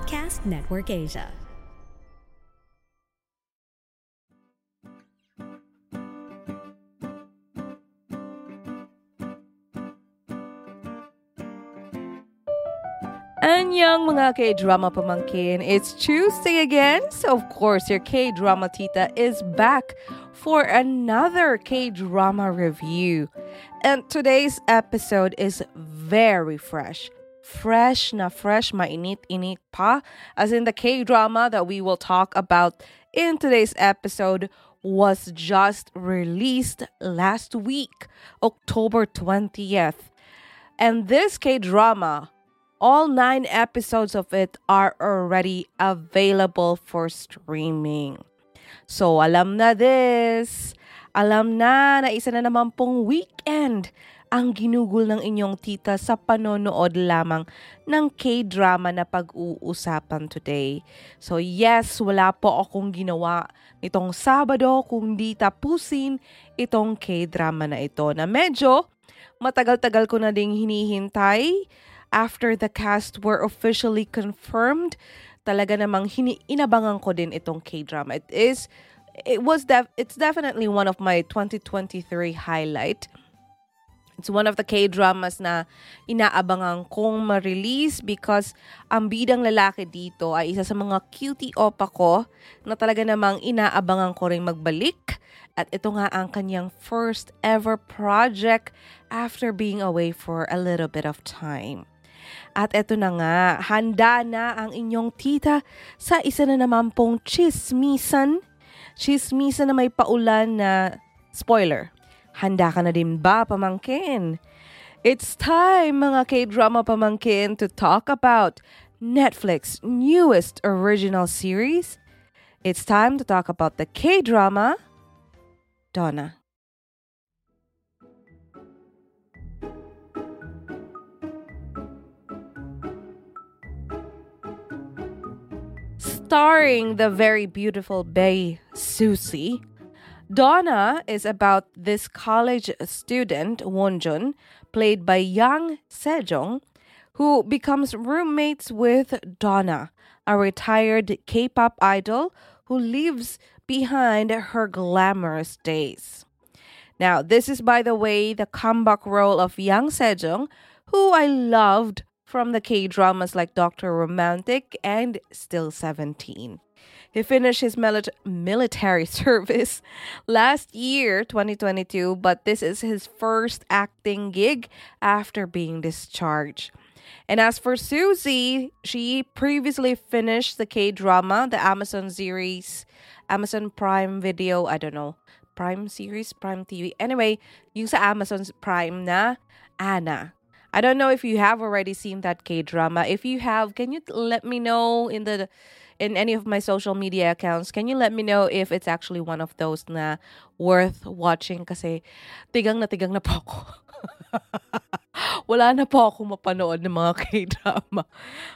Podcast Network Asia. Anyang mga K-drama pamangkin, it's Tuesday again. So of course, your K-drama tita is back for another K-drama review. And today's episode is very fresh. Fresh na fresh, mainit-init pa. As in the K-drama that we will talk about in today's episode was just released last week, October 20th. And this K-drama all nine episodes of it are already available for streaming. So, alam na this. Alam na na isa na naman pong weekend ang ginugol ng inyong tita sa panonood lamang ng K-drama na pag-uusapan today. So yes, wala po akong ginawa nitong Sabado kundi tapusin itong K-drama na ito na medyo matagal-tagal ko na ding hinihintay after the cast were officially confirmed, talaga namang hini inabangan ko din itong K-drama. It is it was def- it's definitely one of my 2023 highlight. It's one of the K-dramas na inaabangan kong ma-release because ang bidang lalaki dito ay isa sa mga cutie opa ko na talaga namang inaabangan ko rin magbalik. At ito nga ang kanyang first ever project after being away for a little bit of time. At eto na nga, handa na ang inyong tita sa isa na naman pong chismisan. Chismisan na may paulan na spoiler. Handa ka na din ba, pamangkin? It's time, mga K-drama pamangkin, to talk about Netflix newest original series. It's time to talk about the K-drama Donna. starring the very beautiful Bay Susie. Donna is about this college student, Wonjun, played by Yang Sejong, who becomes roommates with Donna, a retired K-pop idol who leaves behind her glamorous days. Now, this is, by the way, the comeback role of Yang Sejong, who I loved from the K dramas like Doctor Romantic and Still 17. He finished his mili- military service last year, 2022, but this is his first acting gig after being discharged. And as for Susie, she previously finished the K drama, the Amazon series, Amazon Prime Video, I don't know, Prime series, Prime TV. Anyway, yung sa Amazon Prime na Anna. I don't know if you have already seen that K drama. If you have, can you let me know in the in any of my social media accounts? Can you let me know if it's actually one of those na worth watching? Kasi tigang na tigang na po ako. Wala na po ako mapanood ng mga K-drama.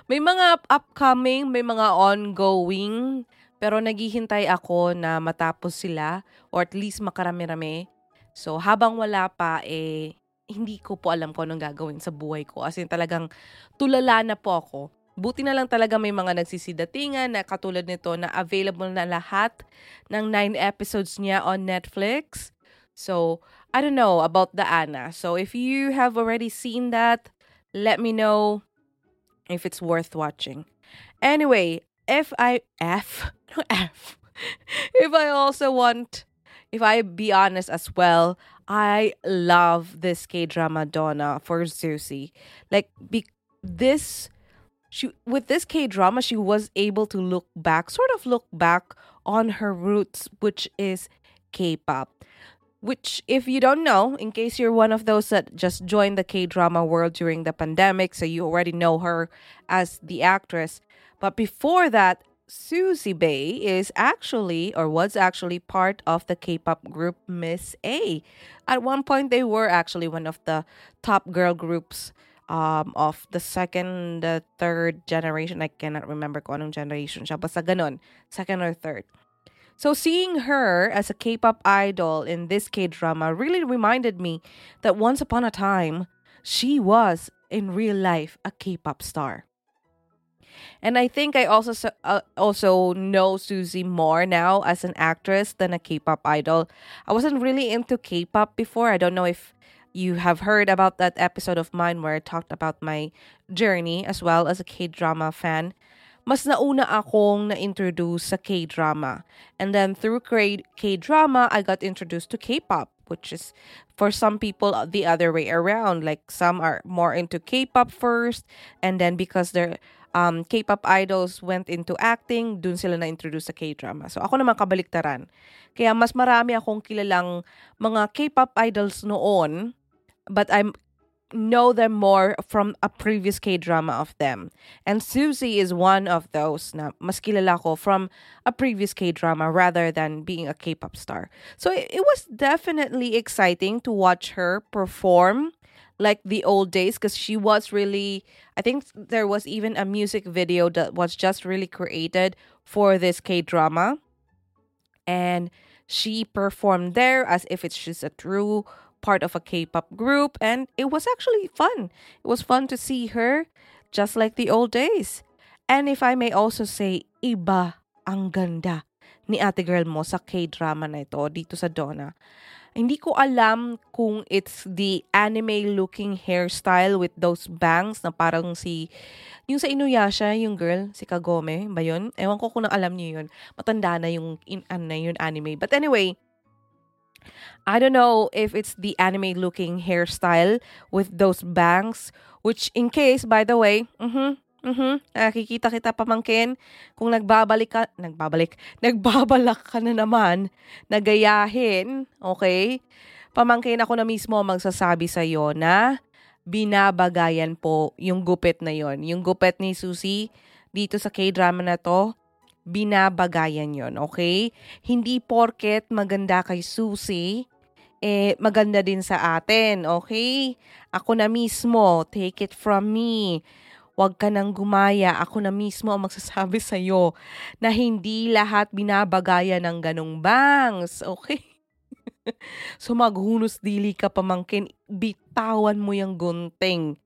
May mga upcoming, may mga ongoing, pero naghihintay ako na matapos sila or at least makarami-rami. So habang wala pa, eh, hindi ko po alam kung anong gagawin sa buhay ko. As in talagang tulala na po ako. Buti na lang talaga may mga nagsisidatingan na katulad nito na available na lahat ng nine episodes niya on Netflix. So, I don't know about the Anna. So, if you have already seen that, let me know if it's worth watching. Anyway, if I F, no F, if I also want, if I be honest as well, I love this K drama Donna for Zusi. Like be- this she with this K drama she was able to look back, sort of look back on her roots which is K-pop. which if you don't know, in case you're one of those that just joined the K-drama world during the pandemic, so you already know her as the actress. But before that, Susie Bay is actually or was actually part of the K-pop group Miss A. At one point they were actually one of the top girl groups um, of the second, the third generation. I cannot remember kung anong generation siya. Basta ganun. Second or third. So seeing her as a K-pop idol in this K-drama really reminded me that once upon a time, she was in real life a K-pop star. And I think I also uh, also know Susie more now as an actress than a K-pop idol. I wasn't really into K-pop before. I don't know if you have heard about that episode of mine where I talked about my journey as well as a K-drama fan. Mas nauna akong na-introduce sa K-drama. And then through K-drama, I got introduced to K-pop, which is for some people the other way around. Like some are more into K-pop first and then because they're um, K-pop idols went into acting, dun sila na-introduce sa K-drama. So ako naman kabaliktaran. Kaya mas marami akong kilalang mga K-pop idols noon but I know them more from a previous K-drama of them. And Susie is one of those na mas kilala ko from a previous K-drama rather than being a K-pop star. So it, it was definitely exciting to watch her perform like the old days because she was really I think there was even a music video that was just really created for this K-drama. And she performed there as if it's just a true part of a K-pop group and it was actually fun. It was fun to see her just like the old days. And if I may also say, iba ang ganda ni ate girl mo sa K-drama na ito dito sa Donna. Hindi ko alam kung it's the anime-looking hairstyle with those bangs na parang si... Yung sa Inuyasha, yung girl, si Kagome, ba yun? Ewan ko kung alam niyo yun. Matanda na yung, in, ano, yun anime. But anyway, I don't know if it's the anime looking hairstyle with those bangs, which in case, by the way, mm-hmm, mm-hmm, nakikita kita pamangkin, kung nagbabalik ka, nagbabalik, nagbabalak ka na naman, nagayahin, okay? Pamangkin ako na mismo magsasabi sa iyo na binabagayan po yung gupit na yon. Yung gupit ni Susie dito sa K-drama na to, binabagayan yon, okay? Hindi porket maganda kay Susie, eh, maganda din sa atin, okay? Ako na mismo, take it from me. Huwag ka nang gumaya, ako na mismo ang magsasabi sa'yo na hindi lahat binabagaya ng ganong bangs, okay? so maghunos dili ka pamangkin, bitawan mo yung gunting.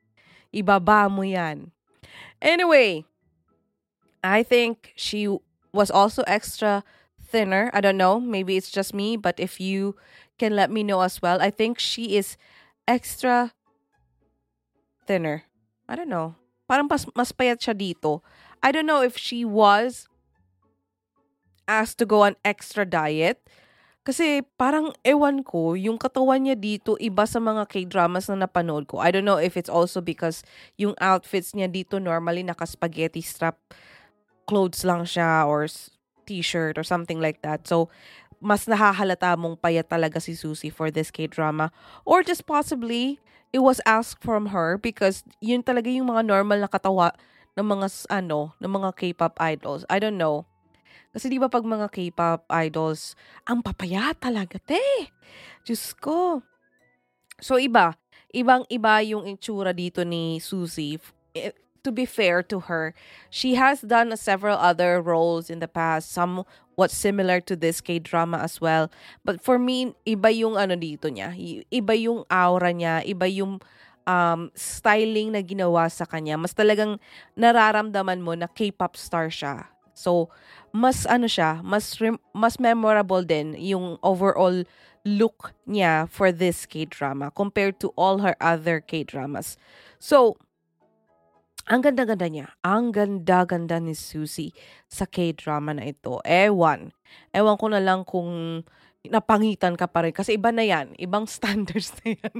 Ibaba mo yan. Anyway, I think she was also extra thinner. I don't know, maybe it's just me, but if you can let me know as well. I think she is extra thinner. I don't know. Parang mas, mas payat siya dito. I don't know if she was asked to go on extra diet. Kasi parang ewan ko, yung katawan niya dito iba sa mga K-dramas na napanood ko. I don't know if it's also because yung outfits niya dito normally naka-spaghetti strap clothes lang siya or t-shirt or something like that. So, mas nahahalata mong payat talaga si Susie for this K-drama. Or just possibly, it was asked from her because yun talaga yung mga normal na katawa ng mga, ano, ng mga K-pop idols. I don't know. Kasi di ba pag mga K-pop idols, ang papayat talaga, te. Diyos ko. So, iba. Ibang-iba yung itsura dito ni Susie eh, to be fair to her, she has done several other roles in the past, some what similar to this K-drama as well. But for me, iba yung ano dito niya. Iba yung aura niya, iba yung um, styling na ginawa sa kanya. Mas talagang nararamdaman mo na K-pop star siya. So, mas ano siya, mas mas memorable din yung overall look niya for this K-drama compared to all her other K-dramas. So, ang ganda-ganda niya. Ang ganda-ganda ni Susie sa K-drama na ito. Ewan. Ewan ko na lang kung napangitan ka pa rin. Kasi iba na yan. Ibang standards na yan.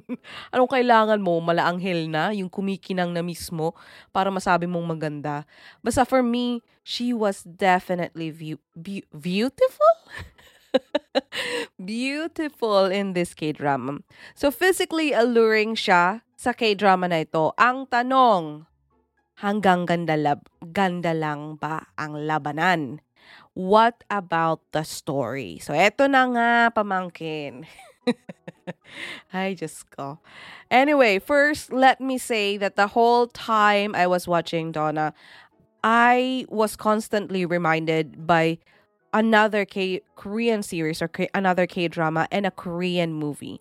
Anong kailangan mo? Malaanghel na? Yung kumikinang na mismo para masabi mong maganda. Basta for me, she was definitely view- be- beautiful? Beautiful in this K-drama. So physically alluring siya sa K-drama na ito. Ang tanong, hanggang ganda, lab, ganda lang ba ang labanan? What about the story? So eto na nga pamangkin. Ay, just go. Anyway, first, let me say that the whole time I was watching Donna, I was constantly reminded by another K Korean series or K- another K drama and a Korean movie.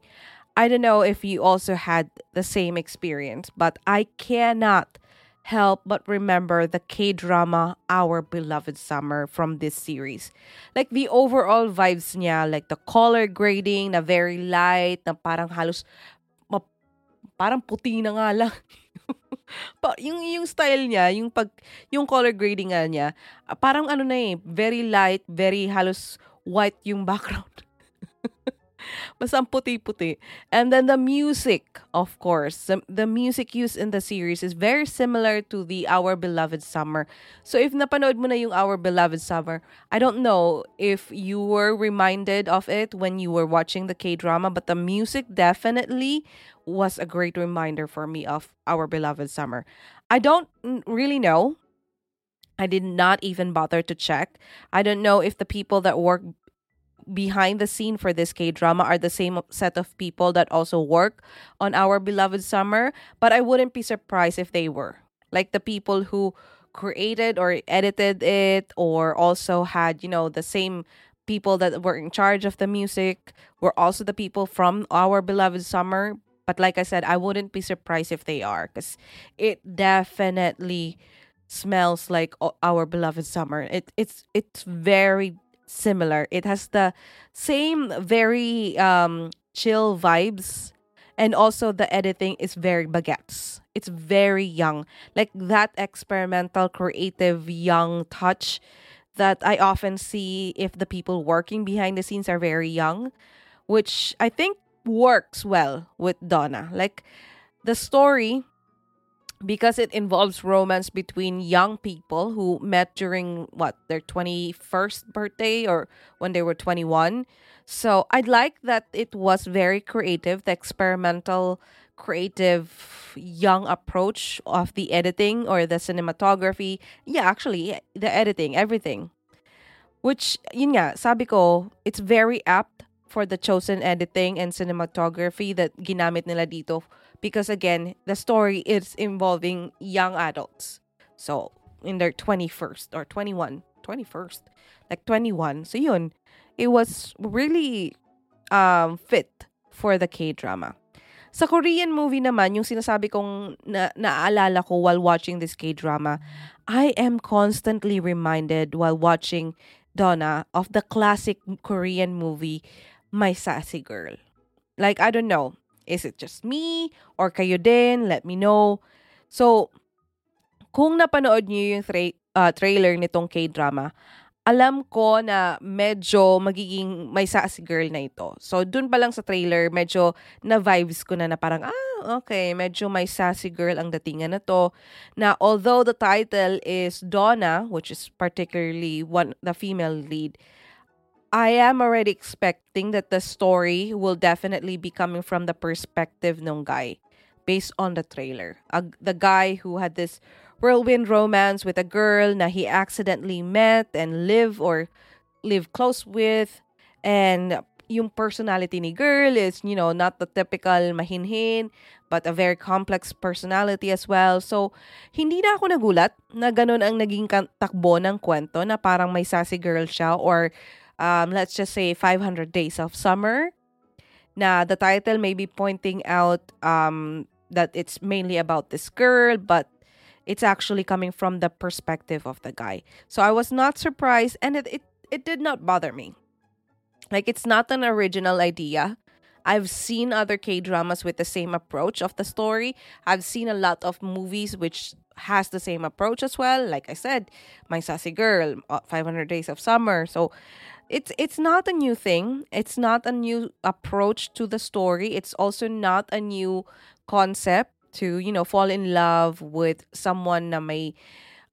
I don't know if you also had the same experience, but I cannot help but remember the K drama Our Beloved Summer from this series. Like the overall vibes niya, like the color grading na very light, na parang halos ma- parang puti na nga lang. pa, yung yung style niya, yung pag yung color grading niya, ah, parang ano na eh, very light, very halos white yung background. Basta puti-puti. And then the music, of course. The, the music used in the series is very similar to the Our Beloved Summer. So if napanood mo na yung Our Beloved Summer, I don't know if you were reminded of it when you were watching the K-drama, but the music definitely was a great reminder for me of Our Beloved Summer. I don't really know I did not even bother to check. I don't know if the people that work behind the scene for this K drama are the same set of people that also work on Our Beloved Summer, but I wouldn't be surprised if they were. Like the people who created or edited it, or also had, you know, the same people that were in charge of the music were also the people from Our Beloved Summer. But like I said, I wouldn't be surprised if they are because it definitely smells like Our Beloved Summer. It it's it's very similar. It has the same very um chill vibes and also the editing is very baguettes. It's very young. Like that experimental creative young touch that I often see if the people working behind the scenes are very young, which I think works well with Donna. Like the story because it involves romance between young people who met during what their 21st birthday or when they were 21 so i'd like that it was very creative the experimental creative young approach of the editing or the cinematography. Yeah actually the editing everything. Which yun nga sabi ko it's very apt for the chosen editing and cinematography that ginamit nila dito because again the story is involving young adults. So in their 21st or 21 21st like 21 so yun it was really um fit for the K-drama. Sa Korean movie naman yung sinasabi kong na naaalala ko while watching this K-drama I am constantly reminded while watching Donna of the classic Korean movie My Sassy Girl. Like I don't know Is it just me? Or kayo din? Let me know. So, kung napanood niyo yung tra- uh, trailer nitong K-drama, alam ko na medyo magiging may sassy girl na ito. So, dun pa lang sa trailer, medyo na-vibes ko na na parang, ah, okay, medyo may sassy girl ang datingan na to. Na although the title is Donna, which is particularly one the female lead, I am already expecting that the story will definitely be coming from the perspective ng guy based on the trailer. The guy who had this whirlwind romance with a girl na he accidentally met and live or live close with and yung personality ni girl is, you know, not the typical mahinhin, but a very complex personality as well. So, hindi na ako nagulat na ganun ang naging takbo ng kwento na parang may sassy girl siya or um, let's just say 500 Days of Summer. Now, the title may be pointing out um, that it's mainly about this girl, but it's actually coming from the perspective of the guy. So I was not surprised, and it, it, it did not bother me. Like, it's not an original idea. I've seen other K dramas with the same approach of the story. I've seen a lot of movies which has the same approach as well. Like I said, My Sassy Girl, uh, 500 Days of Summer. So it's it's not a new thing. It's not a new approach to the story. It's also not a new concept to, you know, fall in love with someone na may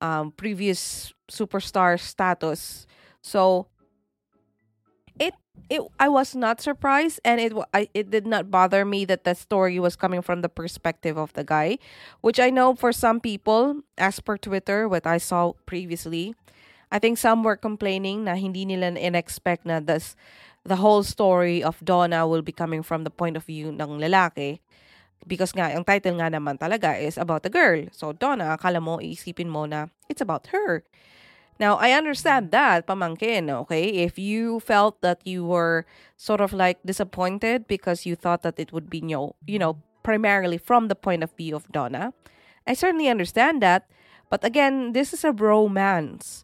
um, previous superstar status. So it it I was not surprised and it I, it did not bother me that the story was coming from the perspective of the guy which I know for some people as per Twitter what I saw previously I think some were complaining na hindi nila in-expect na this, the whole story of Donna will be coming from the point of view ng lalaki because nga ang title nga naman talaga is about the girl so Donna akala mo iisipin mo na it's about her Now, I understand that, pamangkin, okay? If you felt that you were sort of like disappointed because you thought that it would be, know, you know, primarily from the point of view of Donna, I certainly understand that. But again, this is a romance.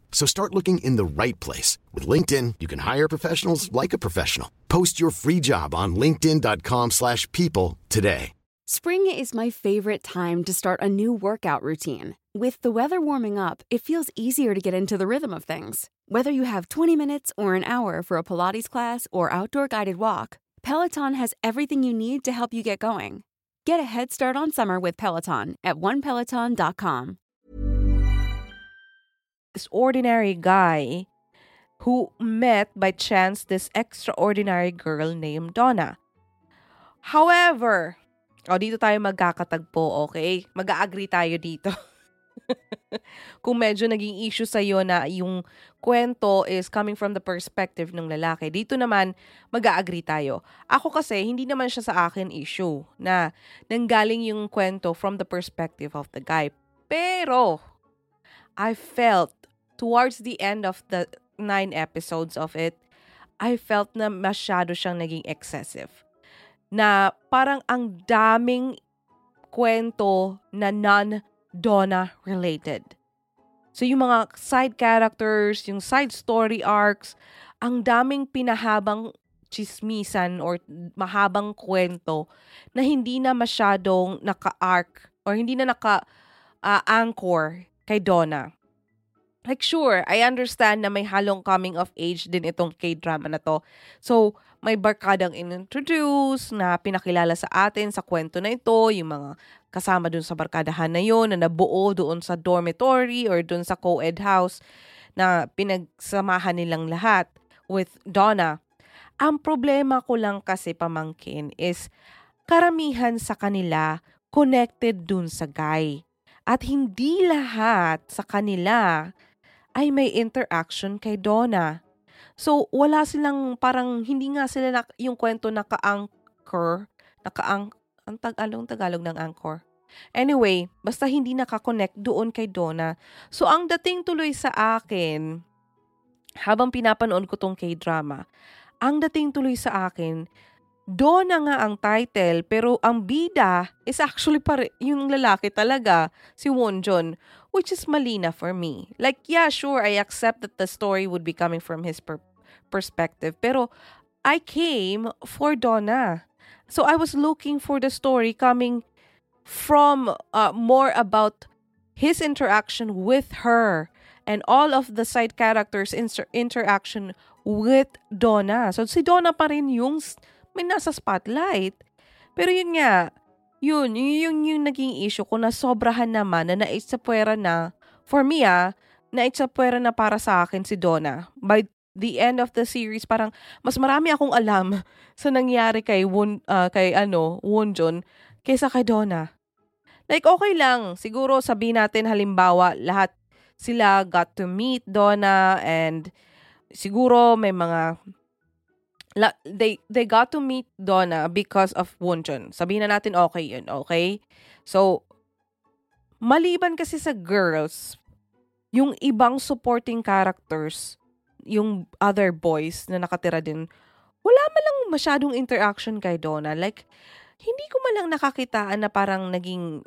So start looking in the right place. With LinkedIn, you can hire professionals like a professional. Post your free job on linkedin.com slash people today. Spring is my favorite time to start a new workout routine. With the weather warming up, it feels easier to get into the rhythm of things. Whether you have 20 minutes or an hour for a Pilates class or outdoor guided walk, Peloton has everything you need to help you get going. Get a head start on summer with Peloton at onepeloton.com. this ordinary guy who met by chance this extraordinary girl named Donna. However, o dito tayo magkakatagpo, okay? Mag-agree tayo dito. Kung medyo naging issue sa iyo na yung kwento is coming from the perspective ng lalaki, dito naman mag-agree tayo. Ako kasi, hindi naman siya sa akin issue na nanggaling yung kwento from the perspective of the guy. Pero, I felt towards the end of the nine episodes of it, I felt na masyado siyang naging excessive. Na parang ang daming kwento na non-Donna related. So yung mga side characters, yung side story arcs, ang daming pinahabang chismisan or mahabang kwento na hindi na masyadong naka-arc or hindi na naka-anchor kay Donna. Like sure, I understand na may halong coming of age din itong K-drama na to. So, may barkadang inintroduce na pinakilala sa atin sa kwento na ito, yung mga kasama dun sa barkadahan na yon na nabuo doon sa dormitory or doon sa co-ed house na pinagsamahan nilang lahat with Donna. Ang problema ko lang kasi pamangkin is karamihan sa kanila connected dun sa guy. At hindi lahat sa kanila ay may interaction kay Donna. So, wala silang parang, hindi nga sila na, yung kwento naka-anchor, naka-ang, ang tag, anong Tagalog ng anchor? Anyway, basta hindi nakakonect doon kay Donna. So, ang dating tuloy sa akin, habang pinapanood ko tong K-drama, ang dating tuloy sa akin, Donna nga ang title, pero ang bida is actually pare- yung lalaki talaga, si Wonjon, which is malina for me. Like, yeah, sure, I accept that the story would be coming from his per- perspective, pero I came for Donna. So I was looking for the story coming from uh, more about his interaction with her and all of the side characters' inter- interaction with Donna. So si Donna pa rin yung may nasa spotlight. Pero yun nga, yun, yun yung, yung naging issue ko na sobrahan naman na naitsapwera na, for me ah, naitsapwera na para sa akin si Donna. By the end of the series, parang mas marami akong alam sa nangyari kay Won, ah, kay ano, Wonjon kaysa kay Donna. Like, okay lang. Siguro sabihin natin halimbawa, lahat sila got to meet Donna and siguro may mga la, they they got to meet Donna because of Wonjun. Sabihin na natin okay yun, okay? So, maliban kasi sa girls, yung ibang supporting characters, yung other boys na nakatira din, wala man lang masyadong interaction kay Donna. Like, hindi ko man lang nakakitaan na parang naging,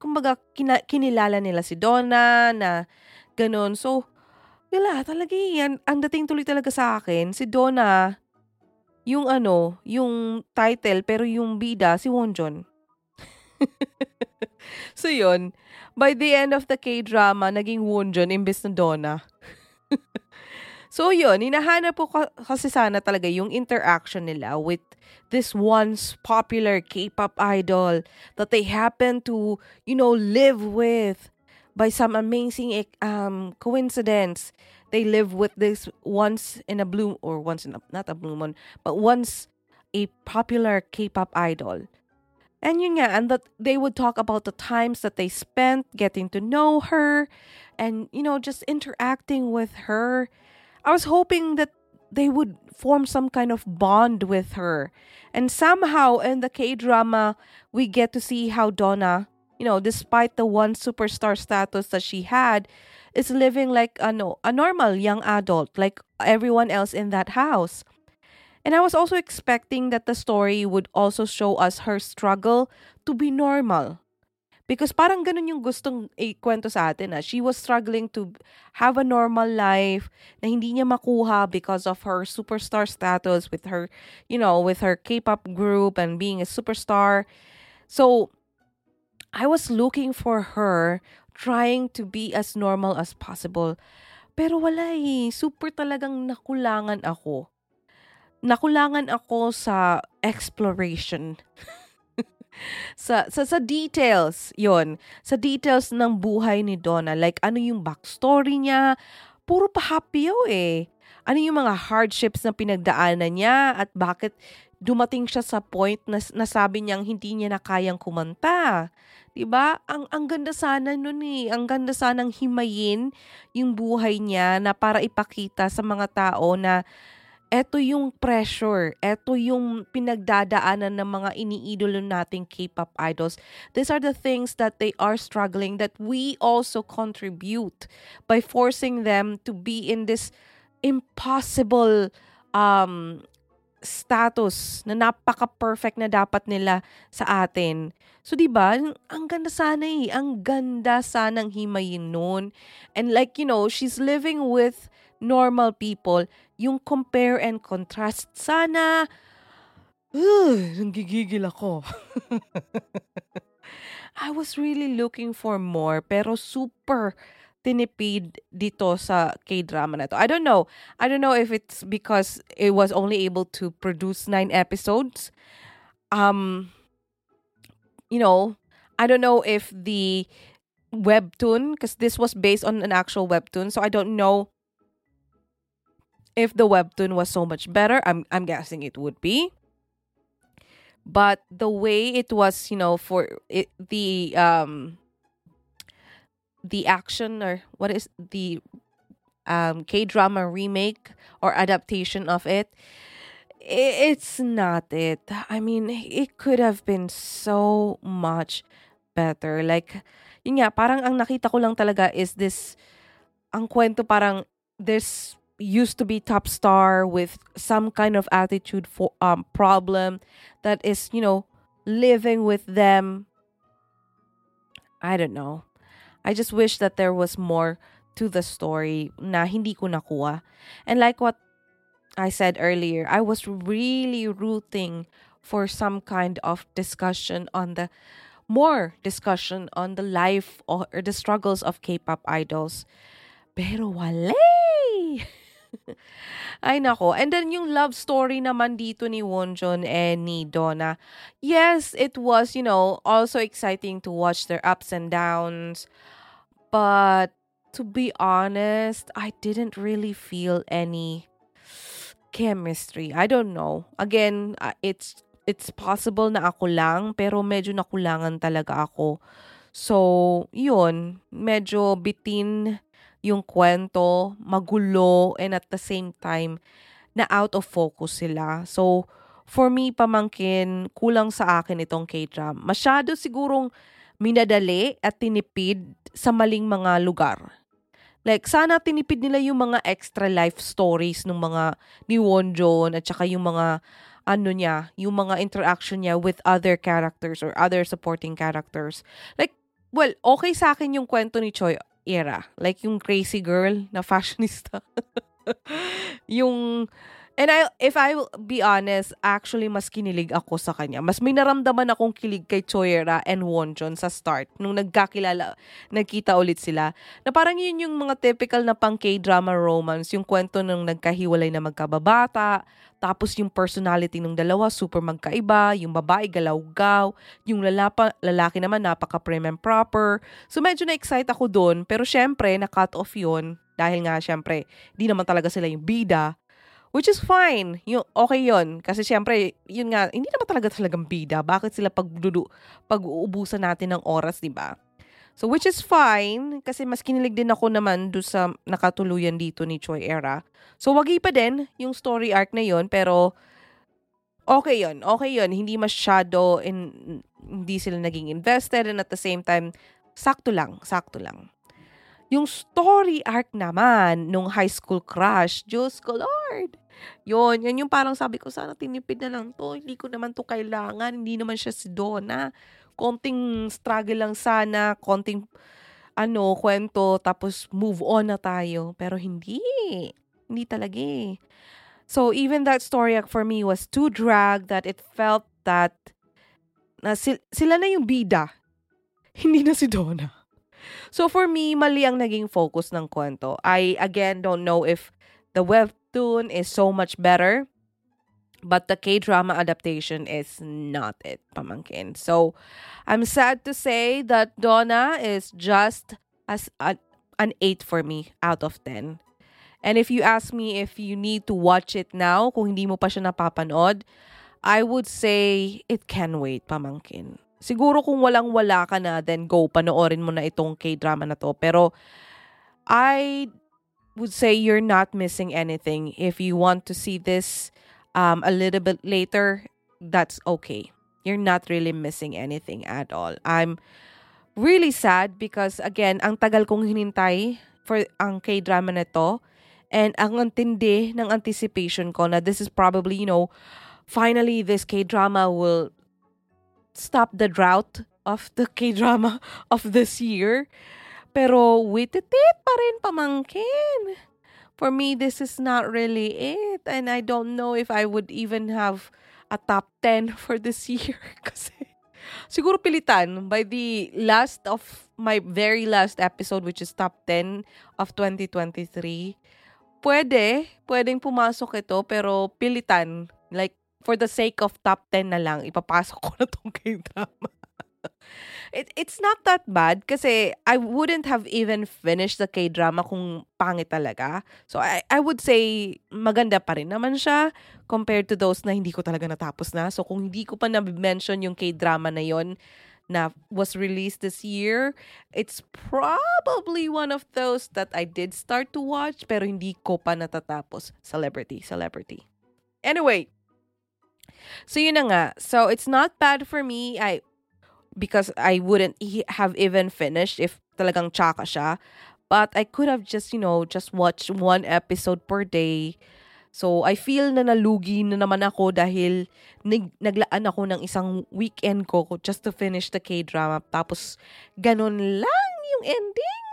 kumbaga, kina, kinilala nila si Donna na ganun. So, wala, talaga yan. Ang dating tuloy talaga sa akin, si Donna, yung ano, yung title, pero yung bida, si Wonjon. so yun, by the end of the K-drama, naging Wonjon imbes na Donna. so yun, hinahanap po kasi sana talaga yung interaction nila with this once popular K-pop idol that they happen to, you know, live with by some amazing um coincidence. They live with this once in a blue or once in a, not a blue moon, but once a popular K-pop idol. And yun nga, and that they would talk about the times that they spent getting to know her and, you know, just interacting with her. I was hoping that they would form some kind of bond with her. And somehow in the K drama, we get to see how Donna, you know, despite the one superstar status that she had, is living like a, no, a normal young adult, like everyone else in that house. And I was also expecting that the story would also show us her struggle to be normal. Because parang ganun yung gustong ikwento sa atin. Ah. She was struggling to have a normal life na hindi niya makuha because of her superstar status with her, you know, with her K-pop group and being a superstar. So, I was looking for her trying to be as normal as possible. Pero wala eh. Super talagang nakulangan ako. Nakulangan ako sa exploration. sa, sa, sa details, yon Sa details ng buhay ni Donna. Like, ano yung backstory niya. Puro pa happy eh. Ano yung mga hardships na pinagdaanan niya at bakit dumating siya sa point na nasabi niyang hindi niya na kayang kumanta. 'Di ba? Ang ang ganda sana noon eh. Ang ganda sanang himayin yung buhay niya na para ipakita sa mga tao na eto yung pressure, eto yung pinagdadaanan ng mga iniidolo nating K-pop idols. These are the things that they are struggling that we also contribute by forcing them to be in this impossible um status na napaka-perfect na dapat nila sa atin. So, di ba, ang ganda sana eh. Ang ganda sanang himayin noon. And like, you know, she's living with normal people, yung compare and contrast sana, uh, nanggigigil ako. I was really looking for more, pero super tinipid dito sa K-drama na to. I don't know. I don't know if it's because it was only able to produce nine episodes. Um, you know, I don't know if the webtoon, because this was based on an actual webtoon, so I don't know if the webtoon was so much better. I'm I'm guessing it would be. But the way it was, you know, for it, the um the action or what is the um K drama remake or adaptation of it, it's not it. I mean, it could have been so much better. Like, yun nga, parang ang nakita ko lang talaga is this, ang kwento parang this used to be top star with some kind of attitude for um problem that is you know living with them i don't know i just wish that there was more to the story na hindi ko nakuha. And like what i said earlier i was really rooting for some kind of discussion on the more discussion on the life or the struggles of k-pop idols. Pero wala Ay nako. And then yung love story naman dito ni Wonjon and ni Donna. Yes, it was, you know, also exciting to watch their ups and downs. But to be honest, I didn't really feel any chemistry. I don't know. Again, uh, it's it's possible na ako lang pero medyo nakulangan talaga ako. So, yun, medyo bitin yung kwento, magulo, and at the same time, na out of focus sila. So, for me, pamangkin, kulang sa akin itong K-drama. Masyado sigurong minadali at tinipid sa maling mga lugar. Like, sana tinipid nila yung mga extra life stories ng mga ni Wonjon at saka yung mga ano niya, yung mga interaction niya with other characters or other supporting characters. Like, well, okay sa akin yung kwento ni Choi era. Like yung crazy girl na fashionista. yung And I, if I will be honest, actually mas kinilig ako sa kanya. Mas may naramdaman akong kilig kay Choyera and Wonjon sa start. Nung nagkakilala, nagkita ulit sila. Na parang yun yung mga typical na pang K-drama romance. Yung kwento ng nagkahiwalay na magkababata. Tapos yung personality ng dalawa, super magkaiba. Yung babae, galaw-gaw. Yung lalapa, lalaki naman, napaka-prim and proper. So medyo na-excite ako doon. Pero syempre, na-cut off yun. Dahil nga, syempre, di naman talaga sila yung bida. Which is fine. Yung, okay yon Kasi syempre, yun nga, hindi naman talaga talagang bida. Bakit sila pagdudu, pag-uubusan natin ng oras, di ba? So, which is fine. Kasi mas kinilig din ako naman do sa nakatuluyan dito ni Choi Era. So, wagi pa din yung story arc na yon Pero, okay yon Okay yon Hindi masyado, in, hindi sila naging invested. And at the same time, sakto lang. Sakto lang. Yung story arc naman nung high school crush, Diyos ko Lord. Yun, yan yung parang sabi ko, sana tinipid na lang to. Hindi ko naman to kailangan. Hindi naman siya si Donna. Konting struggle lang sana, konting ano, kwento, tapos move on na tayo. Pero hindi. Hindi talaga eh. So even that story arc for me was too drag that it felt that na sil- sila na yung bida. Hindi na si Donna. So for me, mali ang naging focus ng kwento. I again don't know if the webtoon is so much better, but the K-drama adaptation is not it, pamangkin. So I'm sad to say that Donna is just as a, an 8 for me out of 10. And if you ask me if you need to watch it now, kung hindi mo pa siya napapanood, I would say it can wait, pamangkin. Siguro kung walang-wala ka na, then go, panoorin mo na itong K-drama na to. Pero, I would say you're not missing anything. If you want to see this um, a little bit later, that's okay. You're not really missing anything at all. I'm really sad because, again, ang tagal kong hinintay for ang K-drama na to. And ang antindi ng anticipation ko na this is probably, you know, finally this K-drama will stop the drought of the K-drama of this year. Pero wititit pa rin pamangkin. For me, this is not really it. And I don't know if I would even have a top 10 for this year. Kasi siguro pilitan by the last of my very last episode which is top 10 of 2023. Pwede, pwedeng pumasok ito pero pilitan. Like for the sake of top 10 na lang, ipapasok ko na tong K-drama. It, it's not that bad kasi I wouldn't have even finished the K-drama kung pangit talaga. So I, I would say maganda pa rin naman siya compared to those na hindi ko talaga natapos na. So kung hindi ko pa na-mention yung K-drama na yon na was released this year, it's probably one of those that I did start to watch pero hindi ko pa natatapos. Celebrity, celebrity. Anyway, So yun na nga. So it's not bad for me. I because I wouldn't have even finished if talagang tsaka siya. But I could have just, you know, just watched one episode per day. So, I feel na nalugi na naman ako dahil nag naglaan ako ng isang weekend ko just to finish the K-drama. Tapos, ganun lang yung ending.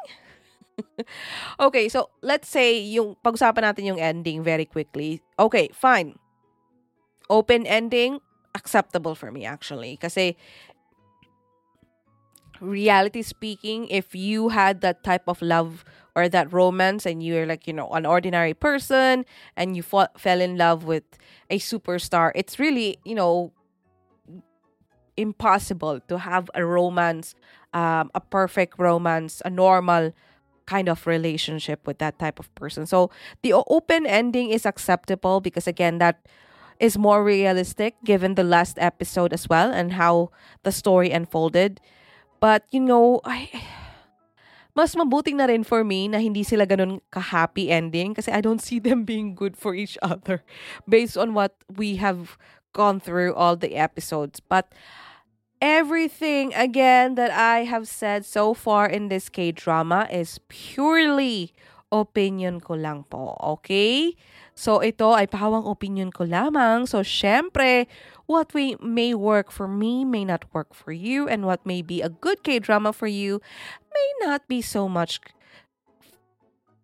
okay, so let's say yung pag-usapan natin yung ending very quickly. Okay, fine open ending, acceptable for me actually. Kasi reality speaking, if you had that type of love or that romance and you're like, you know, an ordinary person and you fa- fell in love with a superstar, it's really, you know, impossible to have a romance, um, a perfect romance, a normal kind of relationship with that type of person. So the open ending is acceptable because again, that is more realistic given the last episode as well and how the story unfolded. But you know, I mas mabuting na rin for me na hindi sila ganun ka-happy ending kasi I don't see them being good for each other based on what we have gone through all the episodes. But everything again that I have said so far in this K-drama is purely opinion ko lang po, okay? So ito ay pahawang opinion ko lamang. So syempre, what we may work for me may not work for you and what may be a good K-drama for you may not be so much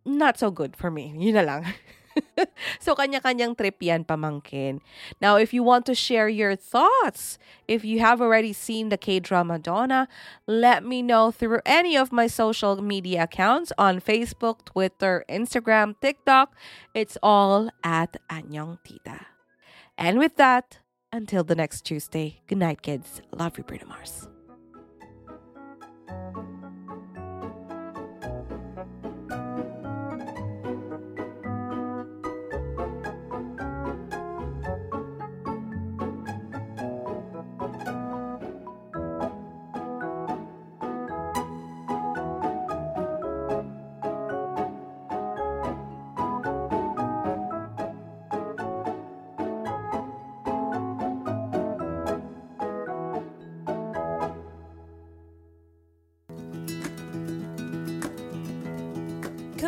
not so good for me. Yun na lang. so, kanya-kanyang trip yan, pamangkin. Now, if you want to share your thoughts, if you have already seen the K-drama Donna, let me know through any of my social media accounts on Facebook, Twitter, Instagram, TikTok. It's all at Anyong Tita. And with that, until the next Tuesday, good night, kids. Love you, Bruno Mars.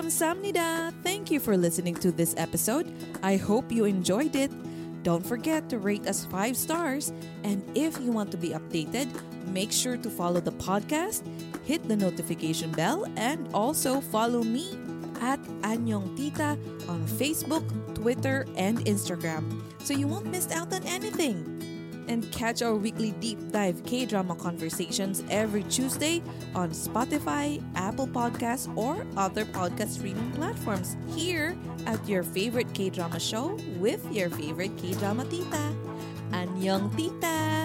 Kamsamnida! Thank you for listening to this episode. I hope you enjoyed it. Don't forget to rate us 5 stars. And if you want to be updated, make sure to follow the podcast, hit the notification bell, and also follow me at Anyong Tita on Facebook, Twitter, and Instagram so you won't miss out on anything and catch our weekly deep dive K drama conversations every Tuesday on Spotify, Apple Podcasts, or other podcast streaming platforms here at your favorite K drama show with your favorite K drama tita. Annyeong tita!